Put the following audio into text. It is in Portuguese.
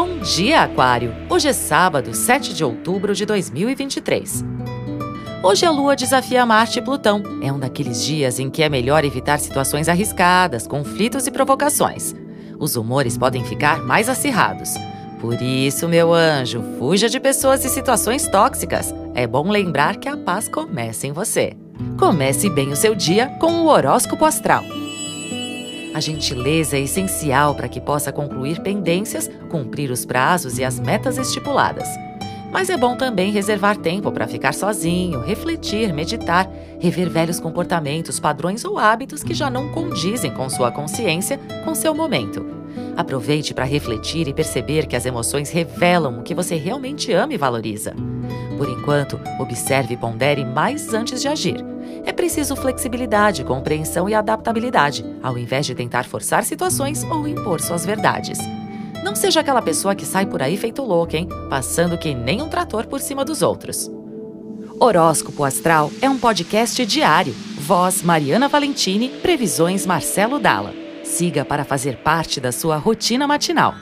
Bom dia, Aquário! Hoje é sábado, 7 de outubro de 2023. Hoje a Lua desafia Marte e Plutão. É um daqueles dias em que é melhor evitar situações arriscadas, conflitos e provocações. Os humores podem ficar mais acirrados. Por isso, meu anjo, fuja de pessoas e situações tóxicas. É bom lembrar que a paz começa em você. Comece bem o seu dia com o horóscopo astral. A gentileza é essencial para que possa concluir pendências, cumprir os prazos e as metas estipuladas. Mas é bom também reservar tempo para ficar sozinho, refletir, meditar, rever velhos comportamentos, padrões ou hábitos que já não condizem com sua consciência, com seu momento. Aproveite para refletir e perceber que as emoções revelam o que você realmente ama e valoriza. Por enquanto, observe e pondere mais antes de agir. É preciso flexibilidade, compreensão e adaptabilidade, ao invés de tentar forçar situações ou impor suas verdades. Não seja aquela pessoa que sai por aí feito louco, hein? Passando que nem um trator por cima dos outros. Horóscopo Astral é um podcast diário. Voz Mariana Valentini, previsões Marcelo Dalla. Siga para fazer parte da sua rotina matinal.